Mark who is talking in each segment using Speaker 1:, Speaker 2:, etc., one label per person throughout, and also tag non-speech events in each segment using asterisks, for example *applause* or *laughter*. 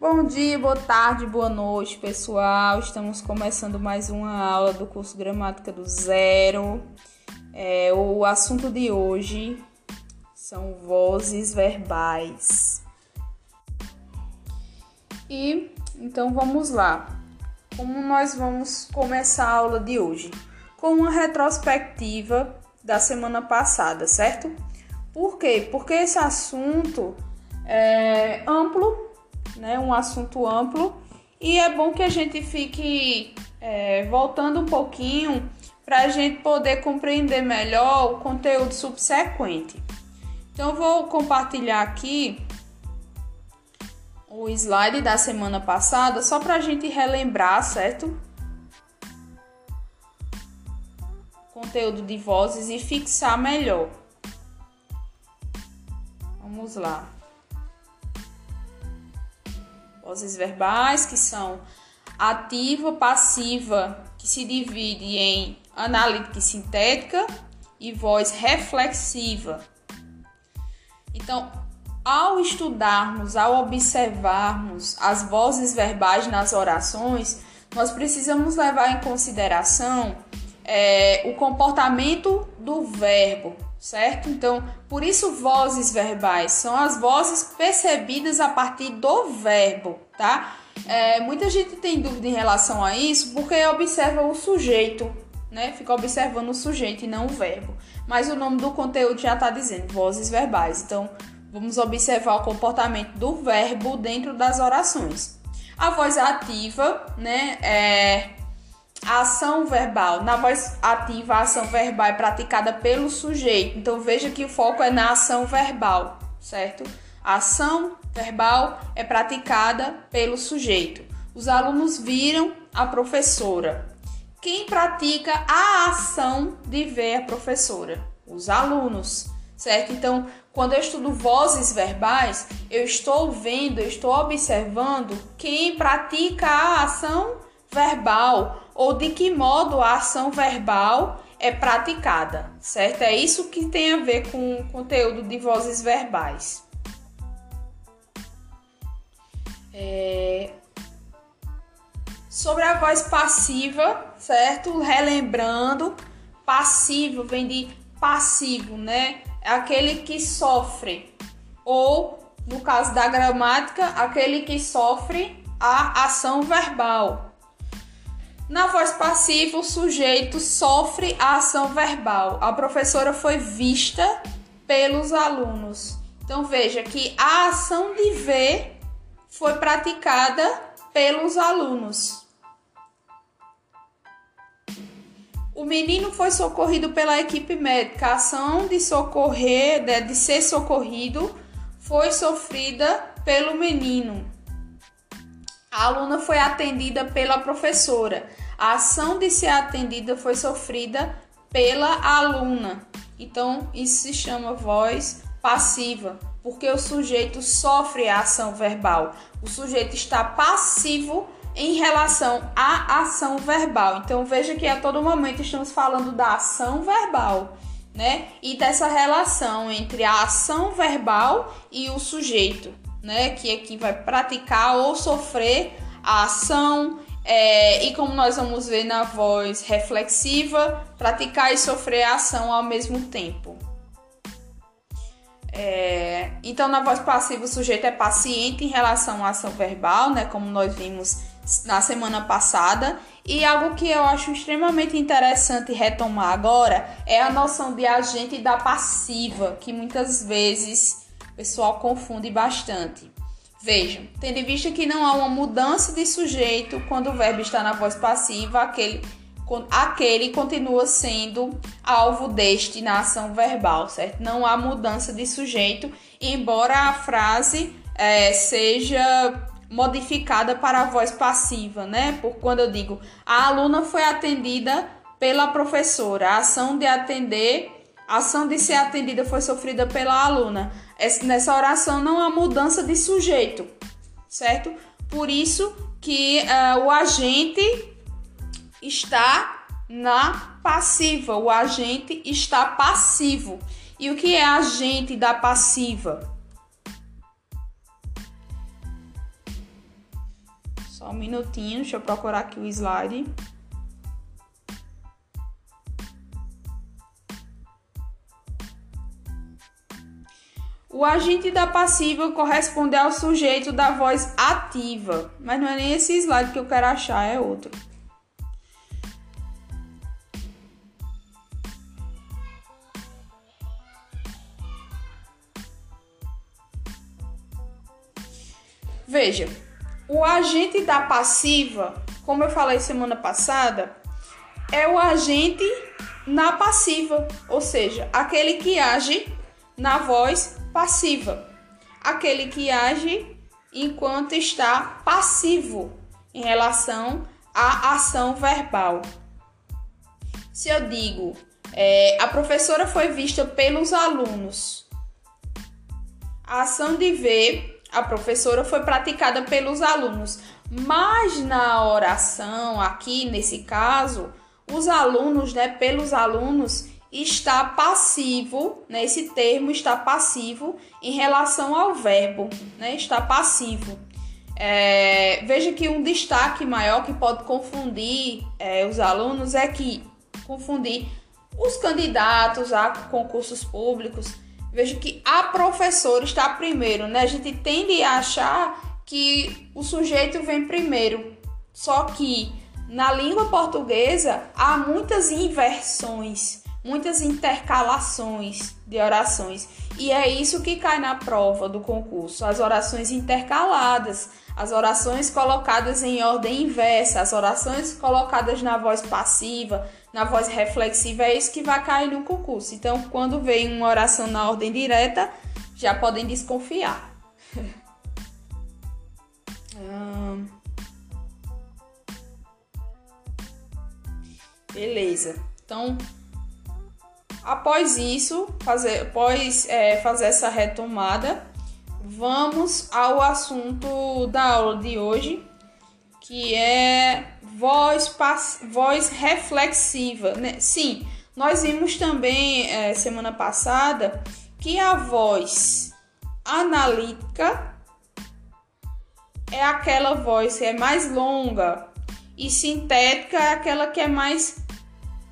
Speaker 1: Bom dia, boa tarde, boa noite, pessoal. Estamos começando mais uma aula do curso Gramática do Zero. É, o assunto de hoje são vozes verbais. E então vamos lá. Como nós vamos começar a aula de hoje? Com uma retrospectiva da semana passada, certo? Por quê? Porque esse assunto é amplo, né? Um assunto amplo e é bom que a gente fique é, voltando um pouquinho para a gente poder compreender melhor o conteúdo subsequente. Então, eu vou compartilhar aqui o slide da semana passada só para a gente relembrar, certo? Conteúdo de vozes e fixar melhor. Vamos lá. Vozes verbais que são ativa, passiva, que se divide em analítica e sintética, e voz reflexiva. Então, ao estudarmos, ao observarmos as vozes verbais nas orações, nós precisamos levar em consideração é, o comportamento do verbo, certo? Então, por isso vozes verbais são as vozes percebidas a partir do verbo, tá? É, muita gente tem dúvida em relação a isso porque observa o sujeito, né? Fica observando o sujeito e não o verbo. Mas o nome do conteúdo já está dizendo vozes verbais. Então, vamos observar o comportamento do verbo dentro das orações. A voz ativa, né? É a ação verbal. Na voz ativa, a ação verbal é praticada pelo sujeito. Então veja que o foco é na ação verbal, certo? A ação verbal é praticada pelo sujeito. Os alunos viram a professora. Quem pratica a ação de ver a professora? Os alunos, certo? Então, quando eu estudo vozes verbais, eu estou vendo, eu estou observando quem pratica a ação verbal ou de que modo a ação verbal é praticada, certo? É isso que tem a ver com o conteúdo de vozes verbais. É... Sobre a voz passiva, certo? Relembrando, passivo vem de passivo, né? É aquele que sofre, ou no caso da gramática, aquele que sofre a ação verbal. Na voz passiva, o sujeito sofre a ação verbal. A professora foi vista pelos alunos. Então veja que a ação de ver foi praticada pelos alunos. O menino foi socorrido pela equipe médica. A ação de socorrer, de ser socorrido, foi sofrida pelo menino. A aluna foi atendida pela professora. A ação de ser atendida foi sofrida pela aluna. Então, isso se chama voz passiva, porque o sujeito sofre a ação verbal. O sujeito está passivo em relação à ação verbal. Então, veja que a todo momento estamos falando da ação verbal. Né? E dessa relação entre a ação verbal e o sujeito né? Que aqui vai praticar ou sofrer a ação. É, e como nós vamos ver na voz reflexiva, praticar e sofrer a ação ao mesmo tempo. É, então, na voz passiva, o sujeito é paciente em relação à ação verbal, né, como nós vimos na semana passada. E algo que eu acho extremamente interessante retomar agora é a noção de agente da passiva, que muitas vezes pessoal confunde bastante. Vejam, tendo em vista que não há uma mudança de sujeito quando o verbo está na voz passiva, aquele, aquele continua sendo alvo deste na ação verbal, certo? Não há mudança de sujeito, embora a frase é, seja modificada para a voz passiva, né? Por quando eu digo a aluna foi atendida pela professora, a ação de atender, a ação de ser atendida foi sofrida pela aluna nessa oração não há mudança de sujeito, certo? Por isso que uh, o agente está na passiva, o agente está passivo. E o que é agente da passiva? Só um minutinho, deixa eu procurar aqui o slide. O agente da passiva corresponde ao sujeito da voz ativa, mas não é nem esse slide que eu quero achar, é outro. Veja, o agente da passiva, como eu falei semana passada, é o agente na passiva, ou seja, aquele que age na voz passiva, aquele que age enquanto está passivo em relação à ação verbal. Se eu digo, é, a professora foi vista pelos alunos, a ação de ver a professora foi praticada pelos alunos, mas na oração, aqui nesse caso, os alunos, né, pelos alunos, está passivo, né, esse termo está passivo em relação ao verbo, né, está passivo. É, veja que um destaque maior que pode confundir é, os alunos é que confundir os candidatos a concursos públicos Veja que a professora está primeiro, né? A gente tende a achar que o sujeito vem primeiro. Só que na língua portuguesa há muitas inversões, muitas intercalações de orações. E é isso que cai na prova do concurso: as orações intercaladas, as orações colocadas em ordem inversa, as orações colocadas na voz passiva, na voz reflexiva, é isso que vai cair no concurso. Então, quando vem uma oração na ordem direta, já podem desconfiar. *laughs* hum... Beleza. Então, após isso, fazer, após é, fazer essa retomada, vamos ao assunto da aula de hoje, que é voz, voz reflexiva. Né? Sim, nós vimos também é, semana passada que a voz analítica é aquela voz que é mais longa e sintética é aquela que é mais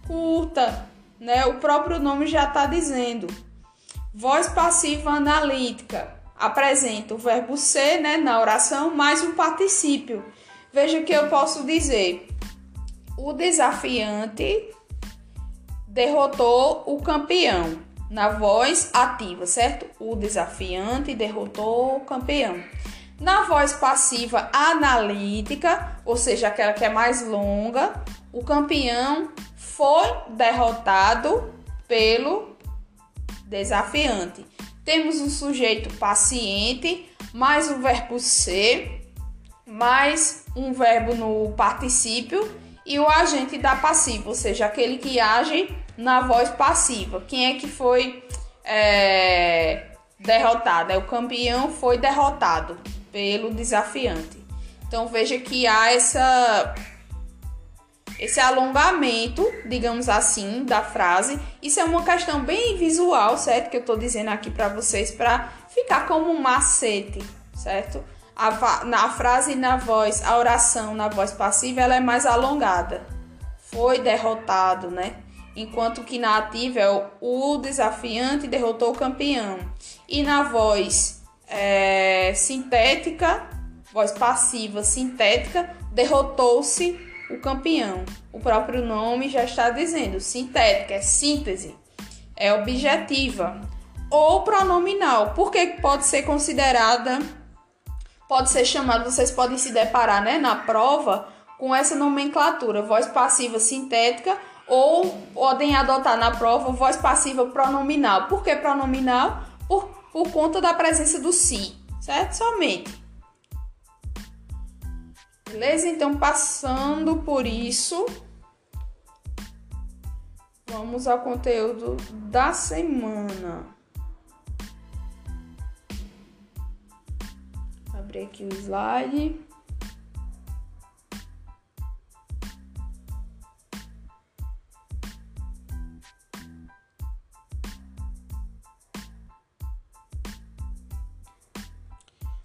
Speaker 1: curta, né? O próprio nome já está dizendo. Voz passiva analítica apresenta o verbo ser, né, na oração mais um particípio. Veja que eu posso dizer: o desafiante derrotou o campeão na voz ativa, certo? O desafiante derrotou o campeão. Na voz passiva analítica, ou seja, aquela que é mais longa, o campeão foi derrotado pelo desafiante. Temos um sujeito paciente, mais o verbo ser, mais um verbo no particípio e o agente da passiva, ou seja, aquele que age na voz passiva. Quem é que foi é, derrotado? É o campeão foi derrotado pelo desafiante. Então veja que há essa esse alongamento, digamos assim, da frase. Isso é uma questão bem visual, certo? Que eu estou dizendo aqui para vocês para ficar como um macete, certo? A, na frase na voz, a oração na voz passiva, ela é mais alongada. Foi derrotado, né? Enquanto que na ativa é o desafiante derrotou o campeão. E na voz é, sintética, voz passiva sintética, derrotou-se o campeão. O próprio nome já está dizendo, sintética, é síntese, é objetiva. Ou pronominal, porque pode ser considerada pode ser chamado, vocês podem se deparar né, na prova com essa nomenclatura, voz passiva sintética, ou podem adotar na prova voz passiva pronominal. Por que pronominal? Por, por conta da presença do si, certo? Somente. Beleza? Então, passando por isso, vamos ao conteúdo da semana. abrir aqui o slide.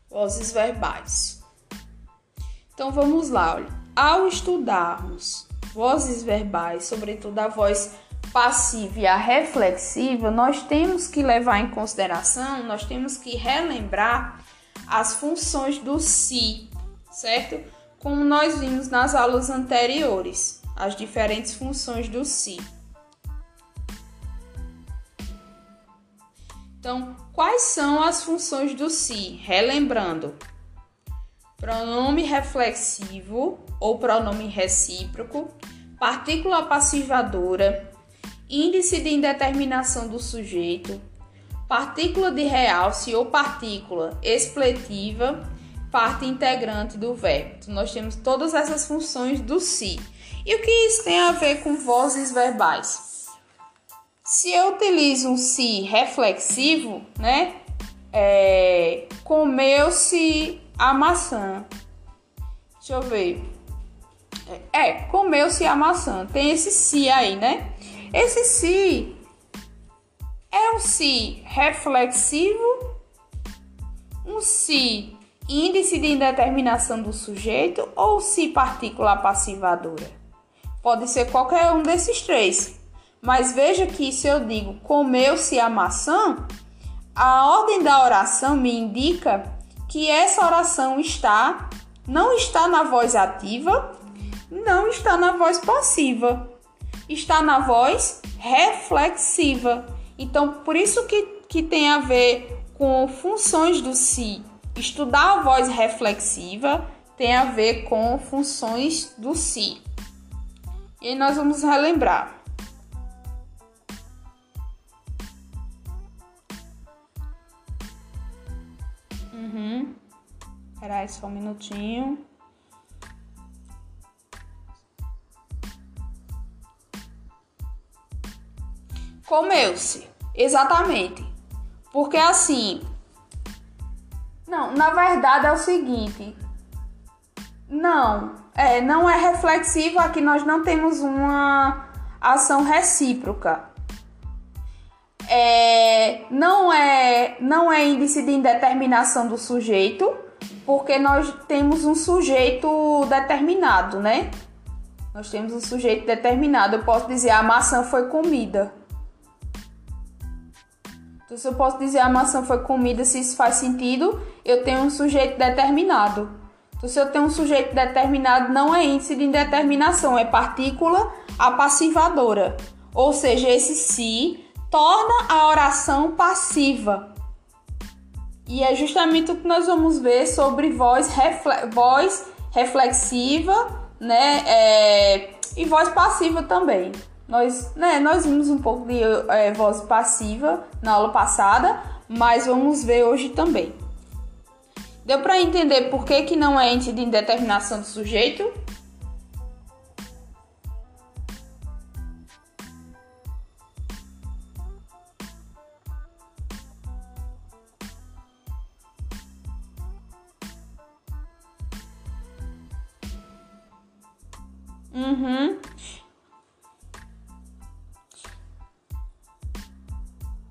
Speaker 1: Vozes verbais. Então vamos lá, olha. Ao estudarmos vozes verbais, sobretudo a voz passiva e a reflexiva, nós temos que levar em consideração, nós temos que relembrar as funções do si, certo? Como nós vimos nas aulas anteriores, as diferentes funções do si. Então, quais são as funções do si? Relembrando: pronome reflexivo ou pronome recíproco, partícula passivadora, índice de indeterminação do sujeito, partícula de realce ou partícula expletiva, parte integrante do verbo. Então, nós temos todas essas funções do si. E o que isso tem a ver com vozes verbais? Se eu utilizo um si reflexivo, né? É, comeu-se a maçã. Deixa eu ver. É, comeu-se a maçã. Tem esse si aí, né? Esse si é um si reflexivo, um si índice de indeterminação do sujeito ou si partícula passivadora. Pode ser qualquer um desses três. Mas veja que se eu digo comeu-se a maçã, a ordem da oração me indica que essa oração está não está na voz ativa, não está na voz passiva está na voz reflexiva. Então, por isso que, que tem a ver com funções do si. Estudar a voz reflexiva tem a ver com funções do si. E nós vamos relembrar. Uhum. Espera só um minutinho. Comeu-se. Exatamente. Porque assim. Não, na verdade é o seguinte. Não, é, não é reflexivo, aqui nós não temos uma ação recíproca. É, não é não é índice de indeterminação do sujeito, porque nós temos um sujeito determinado, né? Nós temos um sujeito determinado. Eu posso dizer a maçã foi comida. Então, se eu posso dizer a maçã foi comida, se isso faz sentido, eu tenho um sujeito determinado. Então, se eu tenho um sujeito determinado, não é índice de indeterminação, é partícula apassivadora. Ou seja, esse se torna a oração passiva. E é justamente o que nós vamos ver sobre voz, refle voz reflexiva né, é, e voz passiva também. Nós, né, nós vimos um pouco de é, voz passiva na aula passada, mas vamos ver hoje também. Deu para entender por que, que não é ente de indeterminação do sujeito? Uhum.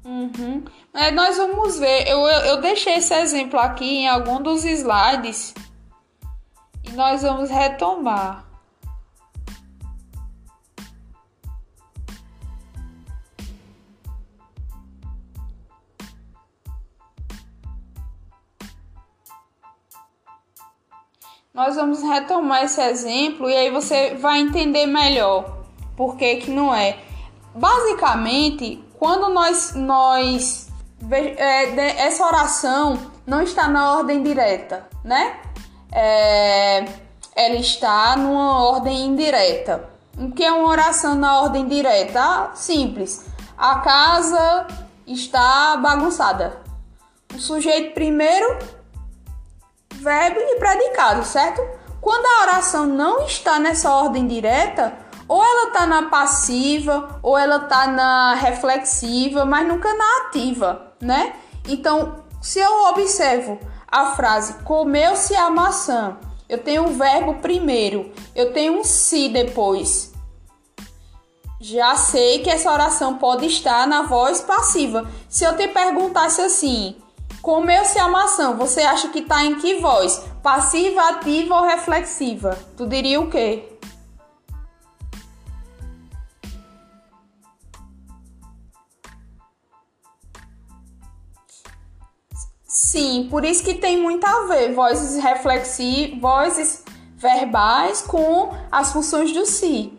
Speaker 1: Uhum. É, nós vamos ver. Eu, eu, eu deixei esse exemplo aqui em algum dos slides e nós vamos retomar. Nós vamos retomar esse exemplo e aí você vai entender melhor por que, que não é. Basicamente, quando nós, nós é, essa oração não está na ordem direta, né? É, ela está numa ordem indireta. O que é uma oração na ordem direta? Ah, simples. A casa está bagunçada. O sujeito primeiro, verbo e predicado, certo? Quando a oração não está nessa ordem direta, ou ela tá na passiva, ou ela tá na reflexiva, mas nunca na ativa, né? Então, se eu observo a frase comeu-se a maçã, eu tenho o verbo primeiro, eu tenho um se depois. Já sei que essa oração pode estar na voz passiva. Se eu te perguntasse assim, comeu-se a maçã, você acha que está em que voz? passiva, ativa ou reflexiva? Tu diria o quê? Sim, por isso que tem muito a ver vozes reflexivas, vozes verbais com as funções do si.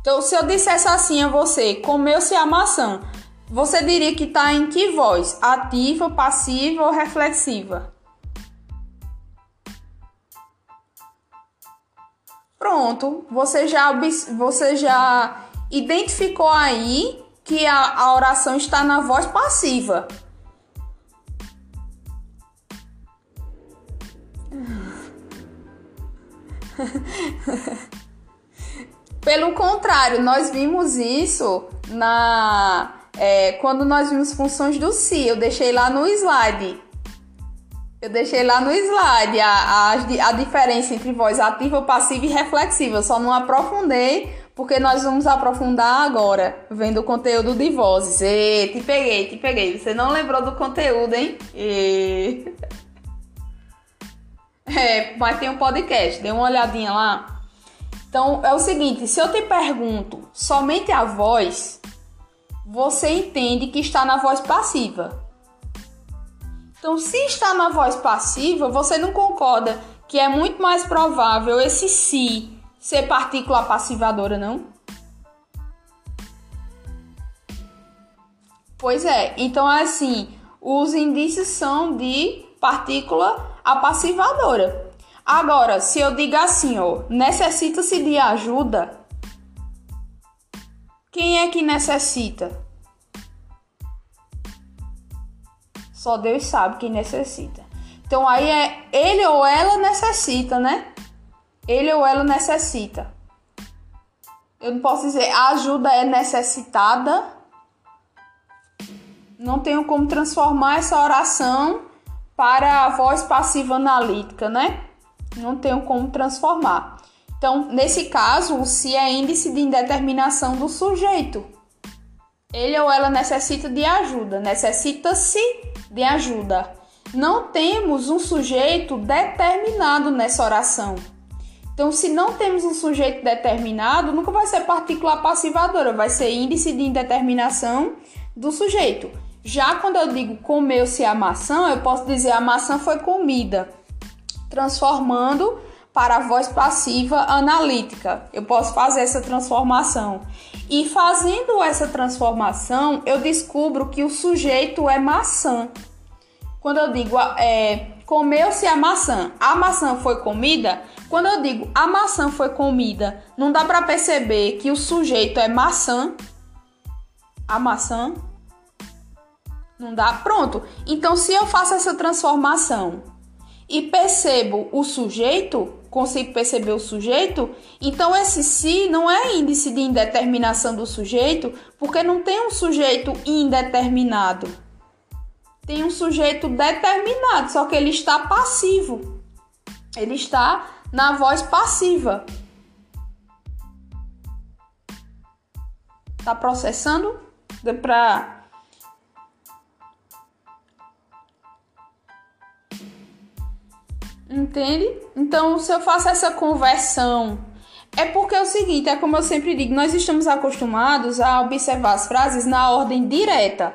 Speaker 1: Então, se eu dissesse assim a você, comeu-se a maçã, você diria que está em que voz? Ativa, passiva ou reflexiva? Pronto, você já, você já identificou aí que a, a oração está na voz passiva. *laughs* Pelo contrário, nós vimos isso na é, quando nós vimos funções do si. Eu deixei lá no slide. Eu deixei lá no slide a, a, a diferença entre voz ativa, passiva e reflexiva. Eu só não aprofundei porque nós vamos aprofundar agora, vendo o conteúdo de vozes. E, te peguei, te peguei. Você não lembrou do conteúdo, hein? E... *laughs* É, mas tem um podcast, dê uma olhadinha lá. Então é o seguinte: se eu te pergunto somente a voz, você entende que está na voz passiva. Então, se está na voz passiva, você não concorda que é muito mais provável esse si ser partícula passivadora, não? Pois é, então assim, os indícios são de partícula apassivadora. Agora, se eu digo assim, ó, necessita-se de ajuda, quem é que necessita? Só Deus sabe quem necessita. Então aí é ele ou ela necessita, né? Ele ou ela necessita. Eu não posso dizer a ajuda é necessitada. Não tenho como transformar essa oração para a voz passiva analítica, né? não tenho como transformar. Então, nesse caso, o se é índice de indeterminação do sujeito. Ele ou ela necessita de ajuda, necessita-se de ajuda. Não temos um sujeito determinado nessa oração. Então, se não temos um sujeito determinado, nunca vai ser partícula passivadora, vai ser índice de indeterminação do sujeito. Já quando eu digo comeu-se a maçã, eu posso dizer a maçã foi comida transformando para a voz passiva analítica. Eu posso fazer essa transformação. E fazendo essa transformação, eu descubro que o sujeito é maçã. Quando eu digo é, comeu-se a maçã, a maçã foi comida. Quando eu digo a maçã foi comida, não dá para perceber que o sujeito é maçã. A maçã. Não dá? Pronto. Então, se eu faço essa transformação e percebo o sujeito, consigo perceber o sujeito, então esse se não é índice de indeterminação do sujeito, porque não tem um sujeito indeterminado. Tem um sujeito determinado, só que ele está passivo. Ele está na voz passiva. Tá processando? Para Entende? Então, se eu faço essa conversão, é porque é o seguinte, é como eu sempre digo, nós estamos acostumados a observar as frases na ordem direta.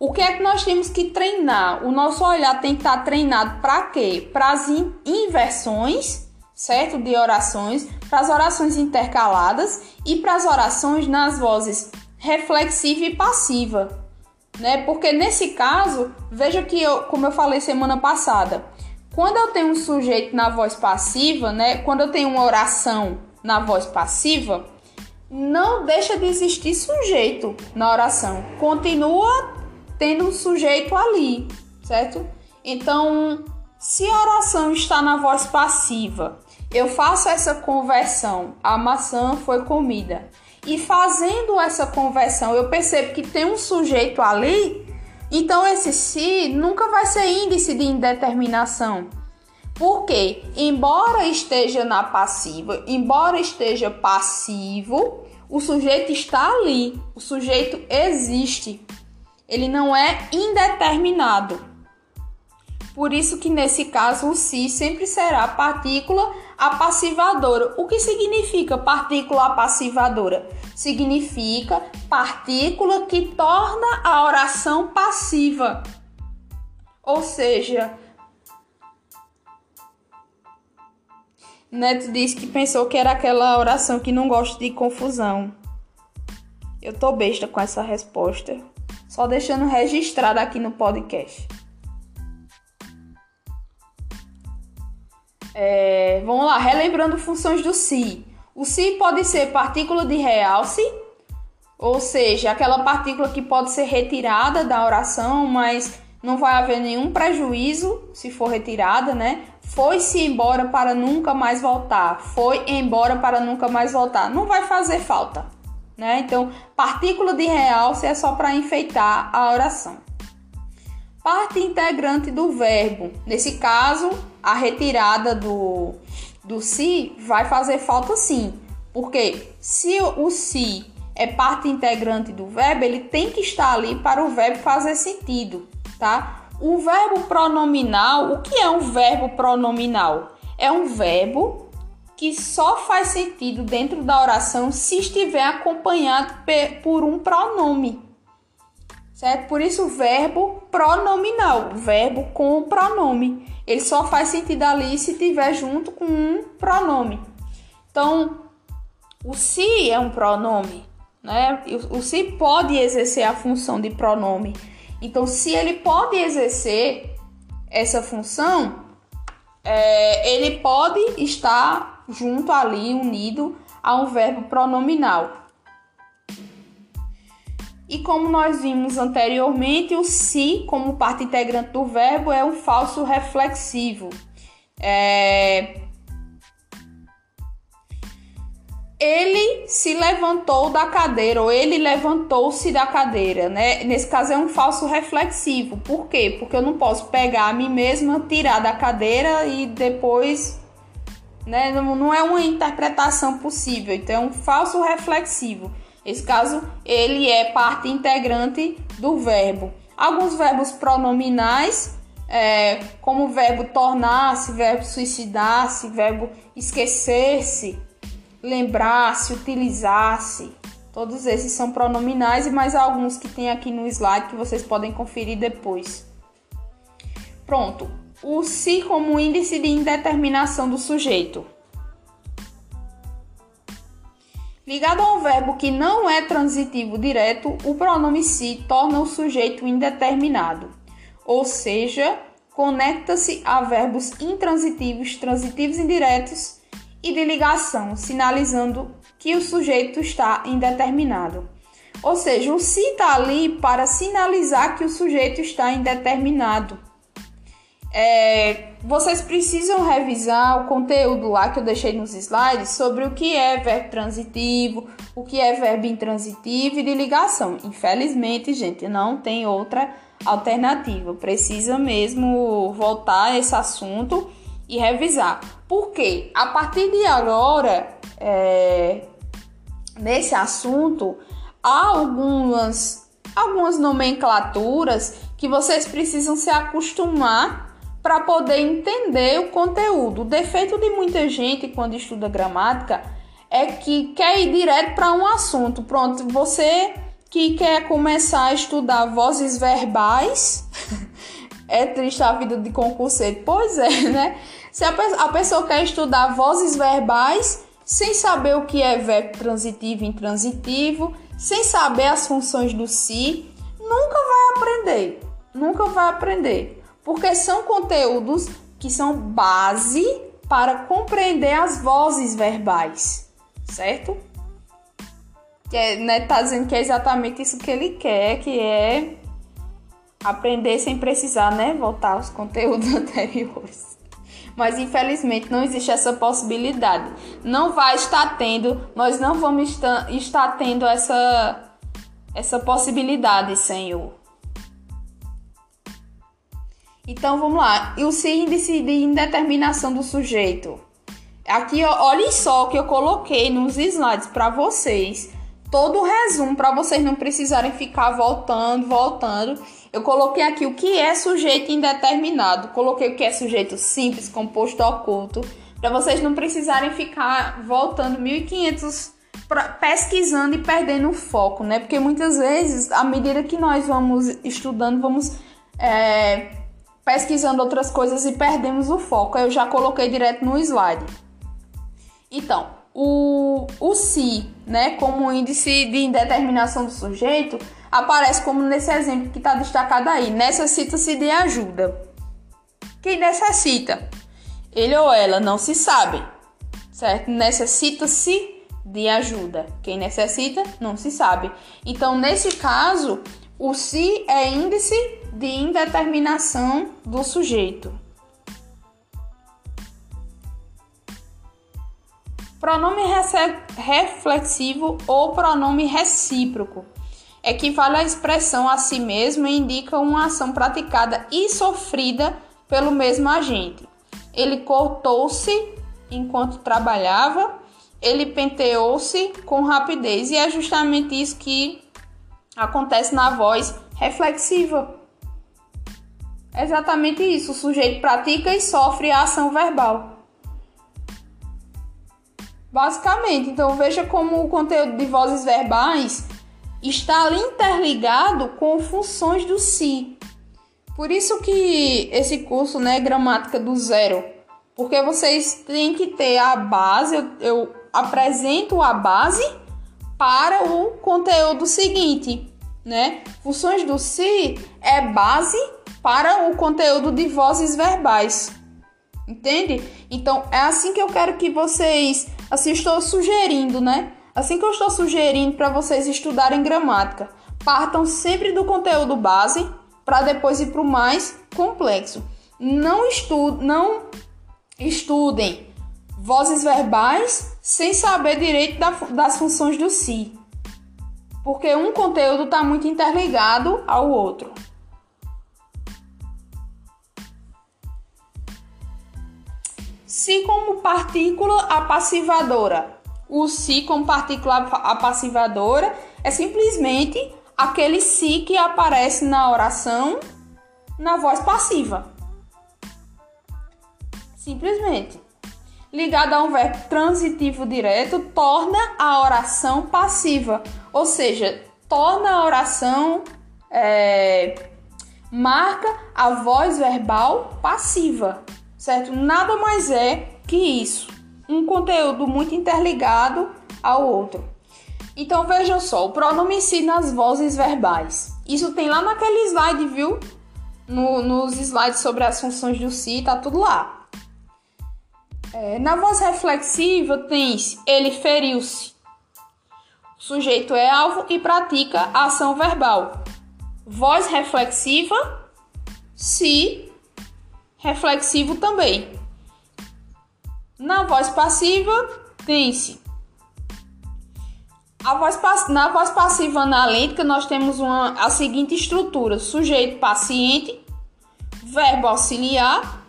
Speaker 1: O que é que nós temos que treinar? O nosso olhar tem que estar treinado para quê? Para as inversões, certo? De orações, para as orações intercaladas e para as orações nas vozes reflexiva e passiva, né? Porque nesse caso, veja que eu, como eu falei semana passada, quando eu tenho um sujeito na voz passiva, né? Quando eu tenho uma oração na voz passiva, não deixa de existir sujeito na oração. Continua tendo um sujeito ali, certo? Então, se a oração está na voz passiva, eu faço essa conversão, a maçã foi comida. E fazendo essa conversão, eu percebo que tem um sujeito ali então esse se nunca vai ser índice de indeterminação. Porque, embora esteja na passiva, embora esteja passivo, o sujeito está ali, o sujeito existe. Ele não é indeterminado. Por isso que nesse caso o si sempre será partícula apassivadora. O que significa partícula apassivadora? Significa partícula que torna a oração passiva. Ou seja, Neto disse que pensou que era aquela oração que não gosta de confusão. Eu tô besta com essa resposta. Só deixando registrado aqui no podcast. É, vamos lá, relembrando funções do si. O si pode ser partícula de realce, ou seja, aquela partícula que pode ser retirada da oração, mas não vai haver nenhum prejuízo se for retirada, né? Foi-se embora para nunca mais voltar. Foi embora para nunca mais voltar. Não vai fazer falta, né? Então, partícula de realce é só para enfeitar a oração. Parte integrante do verbo. Nesse caso, a retirada do, do se vai fazer falta sim. Porque se o se é parte integrante do verbo, ele tem que estar ali para o verbo fazer sentido, tá? O verbo pronominal, o que é um verbo pronominal? É um verbo que só faz sentido dentro da oração se estiver acompanhado por um pronome. Certo? Por isso verbo pronominal, verbo com pronome. Ele só faz sentido ali se tiver junto com um pronome. Então, o se é um pronome, né? O se pode exercer a função de pronome. Então, se ele pode exercer essa função, é, ele pode estar junto ali, unido a um verbo pronominal. E como nós vimos anteriormente, o se, como parte integrante do verbo, é um falso reflexivo. É, ele se levantou da cadeira ou ele levantou-se da cadeira, né? Nesse caso é um falso reflexivo. Por quê? Porque eu não posso pegar a mim mesma, tirar da cadeira e depois, né? Não é uma interpretação possível. Então é um falso reflexivo. Esse caso ele é parte integrante do verbo. Alguns verbos pronominais é, como o verbo tornar-se, verbo suicidar-se, verbo esquecer-se, lembrar-se, utilizar-se. Todos esses são pronominais e mais alguns que tem aqui no slide que vocês podem conferir depois. Pronto. O se como índice de indeterminação do sujeito. Ligado a um verbo que não é transitivo direto, o pronome se torna o sujeito indeterminado, ou seja, conecta-se a verbos intransitivos, transitivos indiretos e de ligação, sinalizando que o sujeito está indeterminado. Ou seja, o se está ali para sinalizar que o sujeito está indeterminado. É, vocês precisam revisar o conteúdo lá que eu deixei nos slides sobre o que é verbo transitivo, o que é verbo intransitivo e de ligação. Infelizmente, gente, não tem outra alternativa. Precisa mesmo voltar a esse assunto e revisar. Porque a partir de agora, é, nesse assunto, há algumas, algumas nomenclaturas que vocês precisam se acostumar para poder entender o conteúdo. O defeito de muita gente quando estuda gramática é que quer ir direto para um assunto. Pronto, você que quer começar a estudar vozes verbais, *laughs* é triste a vida de concurseiro. Pois é, *laughs* né? Se a, a pessoa quer estudar vozes verbais sem saber o que é verbo transitivo e intransitivo, sem saber as funções do si, nunca vai aprender. Nunca vai aprender. Porque são conteúdos que são base para compreender as vozes verbais, certo? Que é, né, tá dizendo que é exatamente isso que ele quer, que é aprender sem precisar, né, voltar aos conteúdos *laughs* anteriores mas infelizmente não existe essa possibilidade. Não vai estar tendo, nós não vamos estar, tendo essa, essa possibilidade, Senhor. Então vamos lá. E o índice de indeterminação do sujeito. Aqui, olhem só que eu coloquei nos slides para vocês todo o resumo para vocês não precisarem ficar voltando, voltando. Eu coloquei aqui o que é sujeito indeterminado, coloquei o que é sujeito simples, composto oculto, para vocês não precisarem ficar voltando 1500 pesquisando e perdendo o foco, né? Porque muitas vezes, à medida que nós vamos estudando, vamos é, pesquisando outras coisas e perdemos o foco. Eu já coloquei direto no slide. Então, o, o né, como índice de indeterminação do sujeito, aparece como nesse exemplo que está destacado aí. Necessita-se de ajuda. Quem necessita? Ele ou ela não se sabe, certo? Necessita-se de ajuda. Quem necessita não se sabe. Então, nesse caso, o se é índice de indeterminação do sujeito. Pronome reflexivo ou pronome recíproco equivale à expressão a si mesmo e indica uma ação praticada e sofrida pelo mesmo agente. Ele cortou-se enquanto trabalhava, ele penteou-se com rapidez, e é justamente isso que acontece na voz reflexiva. É exatamente isso. O sujeito pratica e sofre a ação verbal. Basicamente, então veja como o conteúdo de vozes verbais está interligado com funções do si. Por isso que esse curso, né, gramática do zero, porque vocês têm que ter a base, eu, eu apresento a base para o conteúdo seguinte, né? Funções do si é base para o conteúdo de vozes verbais. Entende? Então é assim que eu quero que vocês, assim estou sugerindo, né? Assim que eu estou sugerindo para vocês estudarem gramática, partam sempre do conteúdo base para depois ir para o mais complexo. Não estu não estudem vozes verbais sem saber direito da, das funções do si, porque um conteúdo está muito interligado ao outro. Si como partícula apassivadora. O si como partícula apassivadora é simplesmente aquele si que aparece na oração na voz passiva. Simplesmente. Ligado a um verbo transitivo direto, torna a oração passiva, ou seja, torna a oração, é, marca a voz verbal passiva certo? Nada mais é que isso, um conteúdo muito interligado ao outro. Então vejam só, o pronome si nas vozes verbais. Isso tem lá naquele slide, viu? No, nos slides sobre as funções do si, tá tudo lá. É, na voz reflexiva tem ele feriu-se. O sujeito é alvo e pratica ação verbal. Voz reflexiva, se reflexivo também. Na voz passiva, tem-se. Voz, na voz passiva analítica, nós temos uma, a seguinte estrutura: sujeito paciente, verbo auxiliar,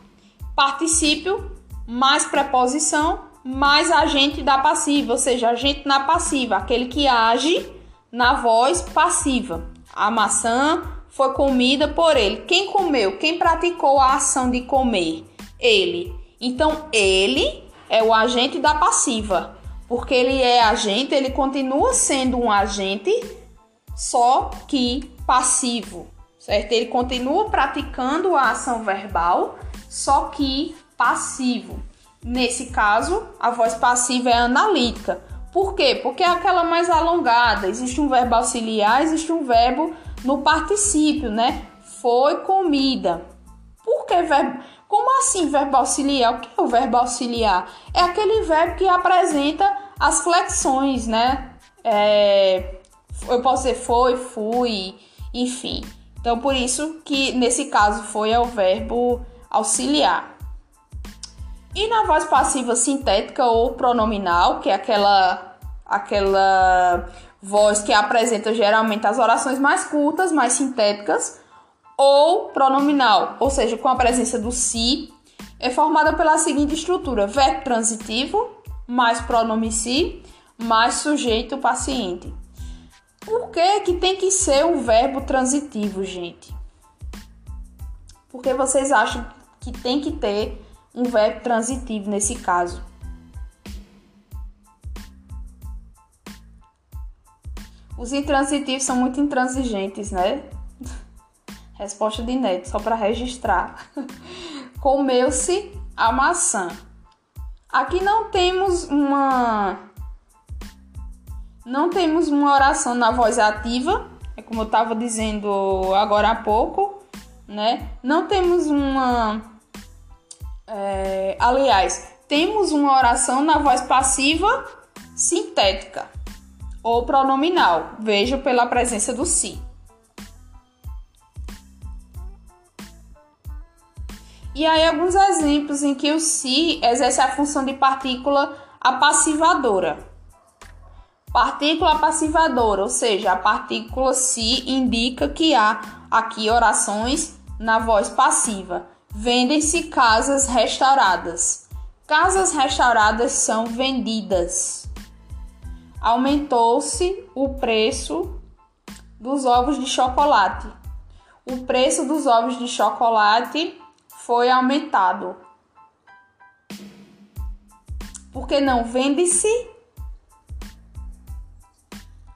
Speaker 1: particípio, mais preposição, mais agente da passiva, ou seja, agente na passiva, aquele que age na voz passiva. A maçã, foi comida por ele. Quem comeu? Quem praticou a ação de comer? Ele. Então, ele é o agente da passiva. Porque ele é agente, ele continua sendo um agente, só que passivo, certo? Ele continua praticando a ação verbal, só que passivo. Nesse caso, a voz passiva é analítica. Por quê? Porque é aquela mais alongada. Existe um verbo auxiliar, existe um verbo no particípio, né? Foi comida. Por que verbo? Como assim verbo auxiliar? O que é o verbo auxiliar? É aquele verbo que apresenta as flexões, né? É, eu posso dizer foi, fui, enfim. Então, por isso que nesse caso foi é o verbo auxiliar. E na voz passiva sintética ou pronominal, que é aquela aquela voz que apresenta geralmente as orações mais curtas, mais sintéticas, ou pronominal, ou seja, com a presença do si, é formada pela seguinte estrutura: verbo transitivo mais pronome si mais sujeito paciente. Por que, que tem que ser um verbo transitivo, gente? Porque vocês acham que tem que ter um verbo transitivo nesse caso? Os intransitivos são muito intransigentes, né? Resposta de Neto, só para registrar. *laughs* Comeu-se a maçã. Aqui não temos uma não temos uma oração na voz ativa, é como eu estava dizendo agora há pouco, né? Não temos uma. É, aliás, temos uma oração na voz passiva sintética ou pronominal. Vejo pela presença do si. E aí alguns exemplos em que o si exerce a função de partícula apassivadora. Partícula passivadora, ou seja, a partícula se indica que há aqui orações na voz passiva. Vendem-se casas restauradas. Casas restauradas são vendidas. Aumentou-se o preço dos ovos de chocolate. O preço dos ovos de chocolate foi aumentado. Porque não vende-se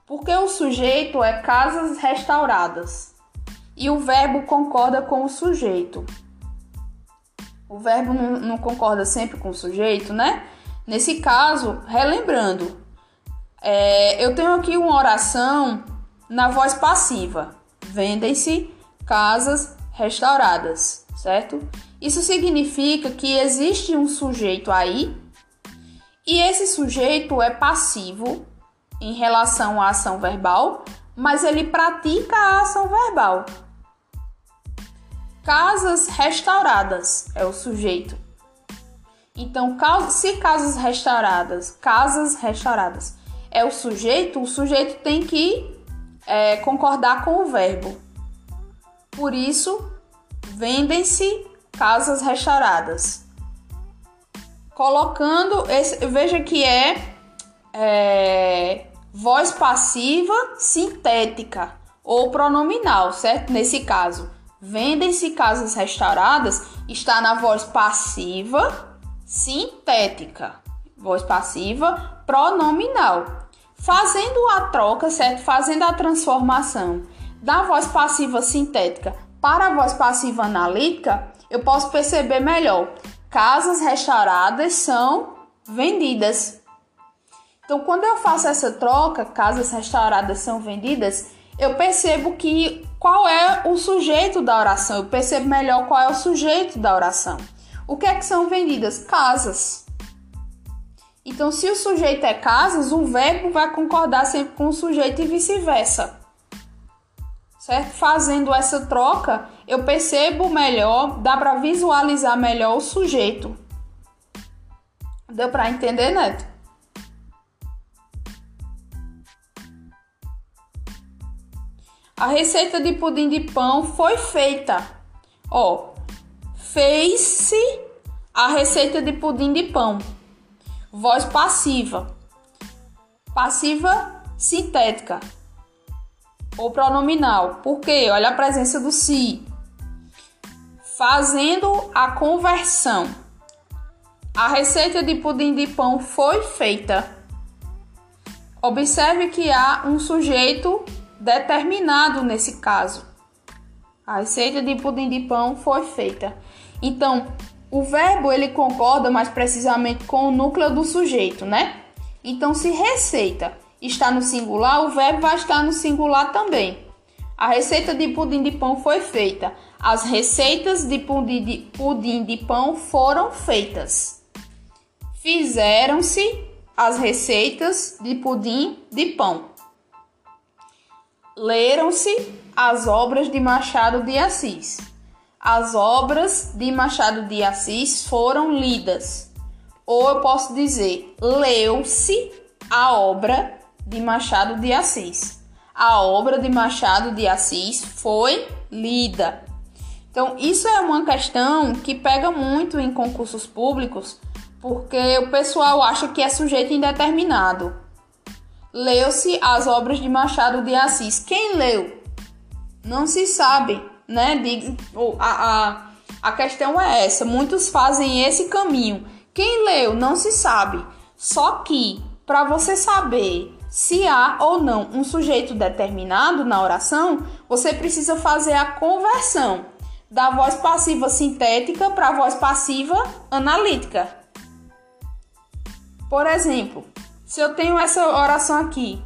Speaker 1: porque o sujeito é casas restauradas e o verbo concorda com o sujeito. O verbo não, não concorda sempre com o sujeito, né? Nesse caso, relembrando, é, eu tenho aqui uma oração na voz passiva: vendem-se casas restauradas, certo? Isso significa que existe um sujeito aí e esse sujeito é passivo em relação à ação verbal, mas ele pratica a ação verbal. Casas restauradas é o sujeito. Então, se casas restauradas, casas restauradas é o sujeito, o sujeito tem que é, concordar com o verbo. Por isso, vendem-se casas restauradas. Colocando esse, veja que é, é voz passiva sintética ou pronominal, certo? Nesse caso, vendem-se casas restauradas está na voz passiva sintética, voz passiva pronominal. Fazendo a troca, certo? Fazendo a transformação da voz passiva sintética para a voz passiva analítica, eu posso perceber melhor. Casas restauradas são vendidas. Então, quando eu faço essa troca, casas restauradas são vendidas, eu percebo que qual é o sujeito da oração, eu percebo melhor qual é o sujeito da oração. O que é que são vendidas? Casas. Então, se o sujeito é casas, o verbo vai concordar sempre com o sujeito e vice-versa. Certo? Fazendo essa troca, eu percebo melhor, dá para visualizar melhor o sujeito. Deu para entender, Neto? A receita de pudim de pão foi feita. Ó, fez-se a receita de pudim de pão. Voz passiva. Passiva sintética ou pronominal. Por quê? Olha a presença do si. Fazendo a conversão. A receita de pudim de pão foi feita. Observe que há um sujeito determinado nesse caso. A receita de pudim de pão foi feita. Então, o verbo ele concorda mais precisamente com o núcleo do sujeito, né? Então, se receita está no singular, o verbo vai estar no singular também. A receita de pudim de pão foi feita. As receitas de pudim de, pudim de pão foram feitas. Fizeram-se as receitas de pudim de pão leram-se as obras de Machado de Assis. As obras de Machado de Assis foram lidas. Ou eu posso dizer, leu-se a obra de Machado de Assis. A obra de Machado de Assis foi lida. Então, isso é uma questão que pega muito em concursos públicos, porque o pessoal acha que é sujeito indeterminado. leu-se as obras de Machado de Assis. Quem leu? Não se sabe, né? A, a, a questão é essa. Muitos fazem esse caminho. Quem leu não se sabe. Só que para você saber se há ou não um sujeito determinado na oração, você precisa fazer a conversão da voz passiva sintética para a voz passiva analítica. Por exemplo, se eu tenho essa oração aqui,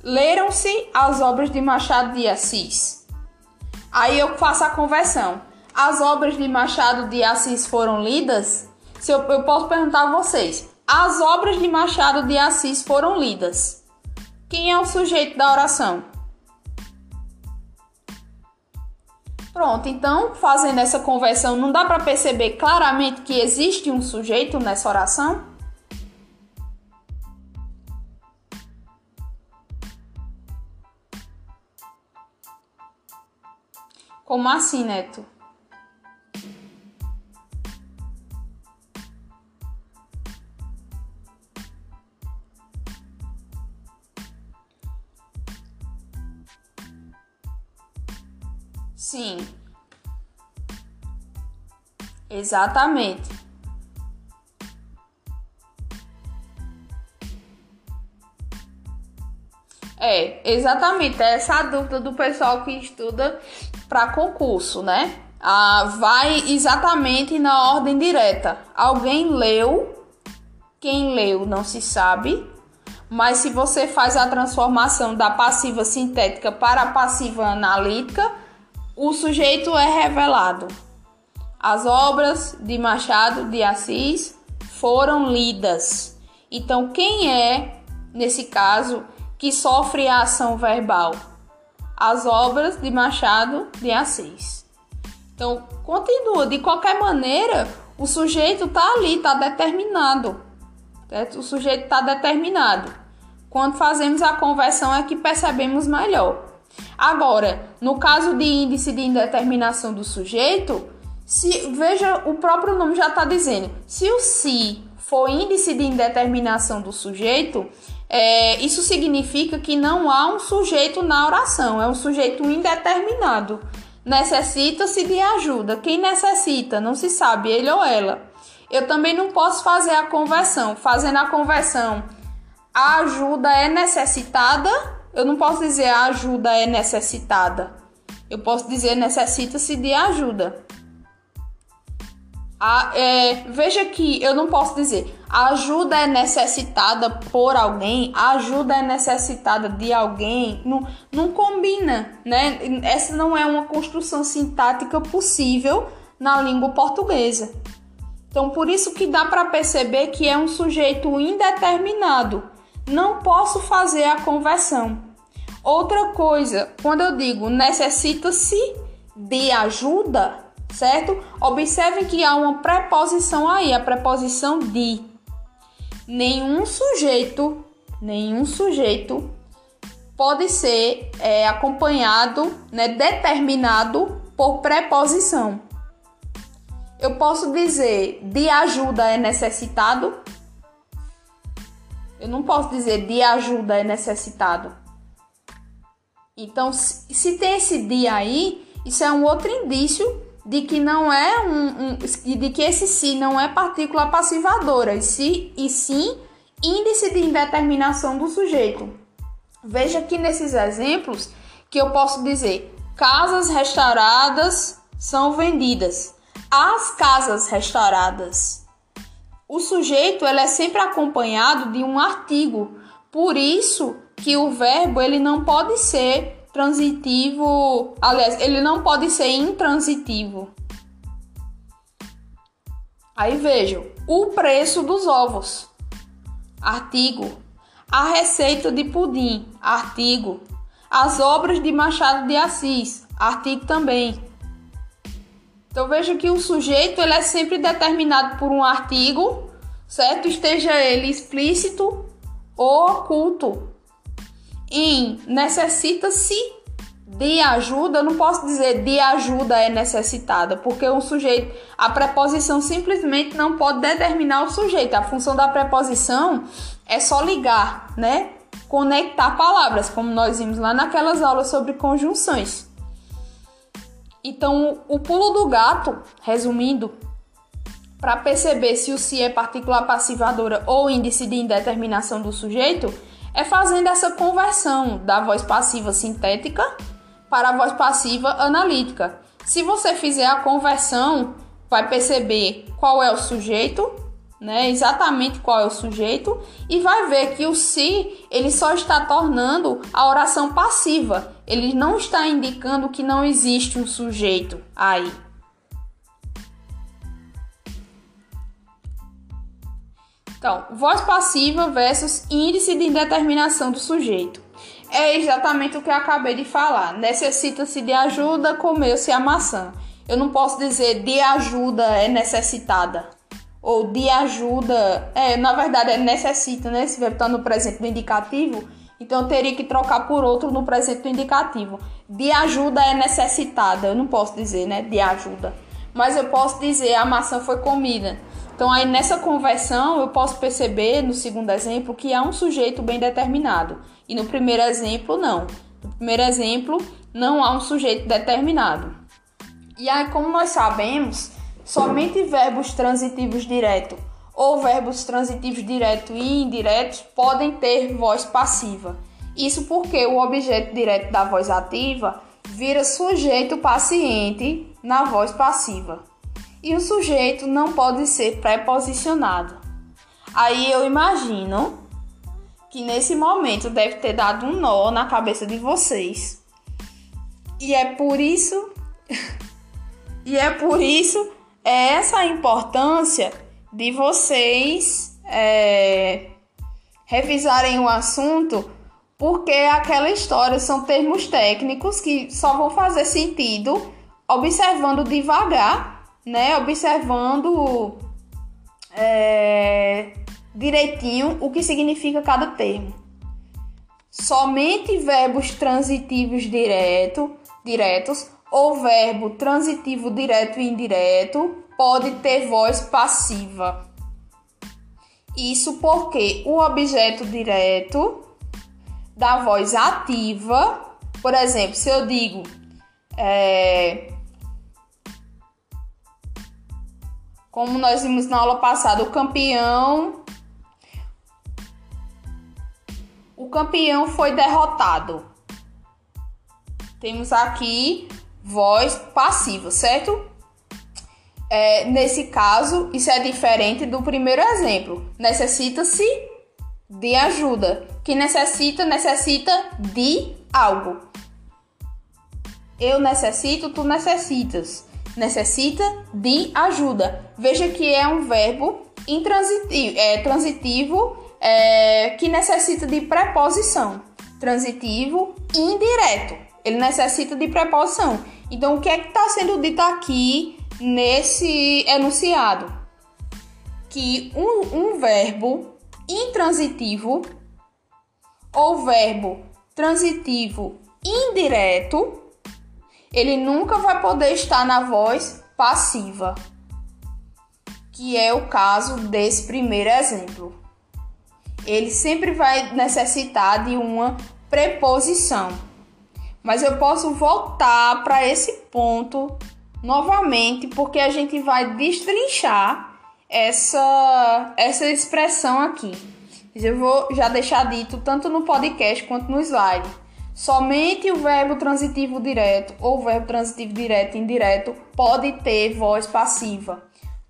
Speaker 1: leram-se as obras de Machado de Assis. Aí eu faço a conversão. As obras de Machado de Assis foram lidas? Se eu, eu posso perguntar a vocês, as obras de Machado de Assis foram lidas? Quem é o sujeito da oração? Pronto, então, fazendo essa conversão, não dá para perceber claramente que existe um sujeito nessa oração? Como assim, Neto? Sim. Exatamente. É, exatamente. É essa dúvida do pessoal que estuda para concurso, né? Ah, vai exatamente na ordem direta. Alguém leu, quem leu não se sabe, mas se você faz a transformação da passiva sintética para a passiva analítica, o sujeito é revelado. As obras de Machado de Assis foram lidas. Então, quem é, nesse caso, que sofre a ação verbal? As obras de Machado de Assis. Então, continua. De qualquer maneira, o sujeito está ali, está determinado. Certo? O sujeito está determinado. Quando fazemos a conversão é que percebemos melhor. Agora, no caso de índice de indeterminação do sujeito, se veja o próprio nome já está dizendo, se o se for índice de indeterminação do sujeito, é, isso significa que não há um sujeito na oração, é um sujeito indeterminado. Necessita-se de ajuda. Quem necessita? Não se sabe, ele ou ela. Eu também não posso fazer a conversão. Fazendo a conversão, a ajuda é necessitada eu não posso dizer a ajuda é necessitada. Eu posso dizer necessita-se de ajuda. A, é, veja que eu não posso dizer a ajuda é necessitada por alguém, a ajuda é necessitada de alguém, não, não combina, né? Essa não é uma construção sintática possível na língua portuguesa. Então, por isso que dá para perceber que é um sujeito indeterminado. Não posso fazer a conversão. Outra coisa, quando eu digo necessita-se de ajuda, certo? Observem que há uma preposição aí, a preposição de. Nenhum sujeito, nenhum sujeito pode ser é, acompanhado, né, determinado por preposição. Eu posso dizer de ajuda é necessitado. Eu não posso dizer de ajuda é necessitado. Então, se tem esse dia aí, isso é um outro indício de que não é um, um de que esse si não é partícula passivadora, e, si, e sim índice de indeterminação do sujeito. Veja aqui nesses exemplos que eu posso dizer: casas restauradas são vendidas. As casas restauradas. O sujeito ele é sempre acompanhado de um artigo. Por isso que o verbo ele não pode ser transitivo, aliás, ele não pode ser intransitivo. Aí vejam, o preço dos ovos. Artigo. A receita de pudim. Artigo. As obras de Machado de Assis. Artigo também. Então veja que o sujeito ele é sempre determinado por um artigo, certo? Esteja ele explícito ou oculto em necessita-se de ajuda, eu não posso dizer de ajuda é necessitada, porque um sujeito, a preposição simplesmente não pode determinar o sujeito. A função da preposição é só ligar, né? conectar palavras, como nós vimos lá naquelas aulas sobre conjunções. Então, o pulo do gato, resumindo, para perceber se o se é particular passivadora ou índice de indeterminação do sujeito, é fazendo essa conversão da voz passiva sintética para a voz passiva analítica. Se você fizer a conversão, vai perceber qual é o sujeito, né? Exatamente qual é o sujeito e vai ver que o se ele só está tornando a oração passiva. Ele não está indicando que não existe um sujeito aí. Então, voz passiva versus índice de indeterminação do sujeito. É exatamente o que eu acabei de falar. Necessita-se de ajuda, comeu-se a maçã. Eu não posso dizer de ajuda é necessitada. Ou de ajuda. É, na verdade, é necessita, né? Se verbo no presente do indicativo, então eu teria que trocar por outro no presente do indicativo. De ajuda é necessitada. Eu não posso dizer, né? De ajuda. Mas eu posso dizer a maçã foi comida. Então, aí nessa conversão, eu posso perceber no segundo exemplo que há um sujeito bem determinado. E no primeiro exemplo, não. No primeiro exemplo, não há um sujeito determinado. E aí, como nós sabemos, somente verbos transitivos direto ou verbos transitivos direto e indiretos podem ter voz passiva. Isso porque o objeto direto da voz ativa vira sujeito paciente na voz passiva e o sujeito não pode ser preposicionado. Aí eu imagino que nesse momento deve ter dado um nó na cabeça de vocês. E é por isso *laughs* e é por isso é essa importância de vocês é, revisarem o assunto, porque aquela história são termos técnicos que só vão fazer sentido observando devagar né, observando é, direitinho o que significa cada termo. Somente verbos transitivos direto, diretos ou verbo transitivo direto e indireto pode ter voz passiva. Isso porque o objeto direto da voz ativa, por exemplo, se eu digo é, Como nós vimos na aula passada, o campeão o campeão foi derrotado. Temos aqui voz passiva, certo? É, nesse caso, isso é diferente do primeiro exemplo. Necessita-se de ajuda. Que necessita, necessita de algo. Eu necessito, tu necessitas necessita de ajuda. Veja que é um verbo intransitivo, é, transitivo é, que necessita de preposição. Transitivo indireto. Ele necessita de preposição. Então, o que é que está sendo dito aqui nesse enunciado? Que um, um verbo intransitivo ou verbo transitivo indireto ele nunca vai poder estar na voz passiva, que é o caso desse primeiro exemplo. Ele sempre vai necessitar de uma preposição. Mas eu posso voltar para esse ponto novamente, porque a gente vai destrinchar essa, essa expressão aqui. Eu vou já deixar dito tanto no podcast quanto no slide Somente o verbo transitivo direto ou verbo transitivo direto e indireto pode ter voz passiva,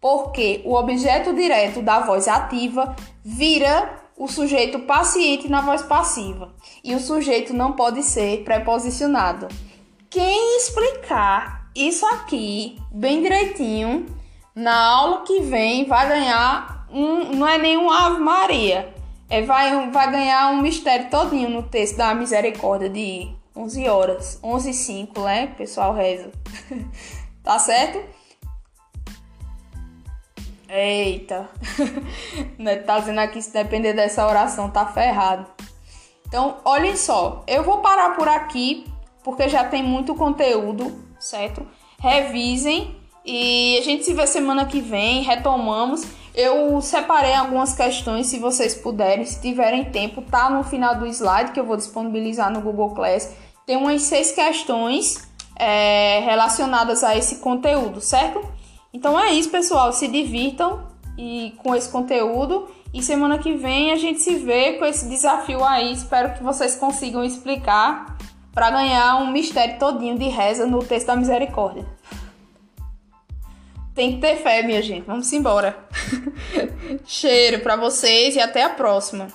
Speaker 1: porque o objeto direto da voz ativa vira o sujeito paciente na voz passiva e o sujeito não pode ser preposicionado. Quem explicar isso aqui bem direitinho na aula que vem vai ganhar um, não é nenhum Ave Maria, é, vai, vai ganhar um mistério todinho no texto da misericórdia de 11 horas, 11 e 5, né? O pessoal reza. *laughs* tá certo? Eita. *laughs* Né, tá dizendo aqui se depender dessa oração, tá ferrado. Então, olhem só, eu vou parar por aqui porque já tem muito conteúdo, certo? Revisem e a gente se vê semana que vem, retomamos. Eu separei algumas questões, se vocês puderem, se tiverem tempo, tá no final do slide que eu vou disponibilizar no Google Class. Tem umas seis questões é, relacionadas a esse conteúdo, certo? Então é isso, pessoal. Se divirtam e com esse conteúdo. E semana que vem a gente se vê com esse desafio aí. Espero que vocês consigam explicar para ganhar um mistério todinho de reza no texto da misericórdia. Tem que ter fé, minha gente. Vamos embora. *laughs* Cheiro para vocês e até a próxima.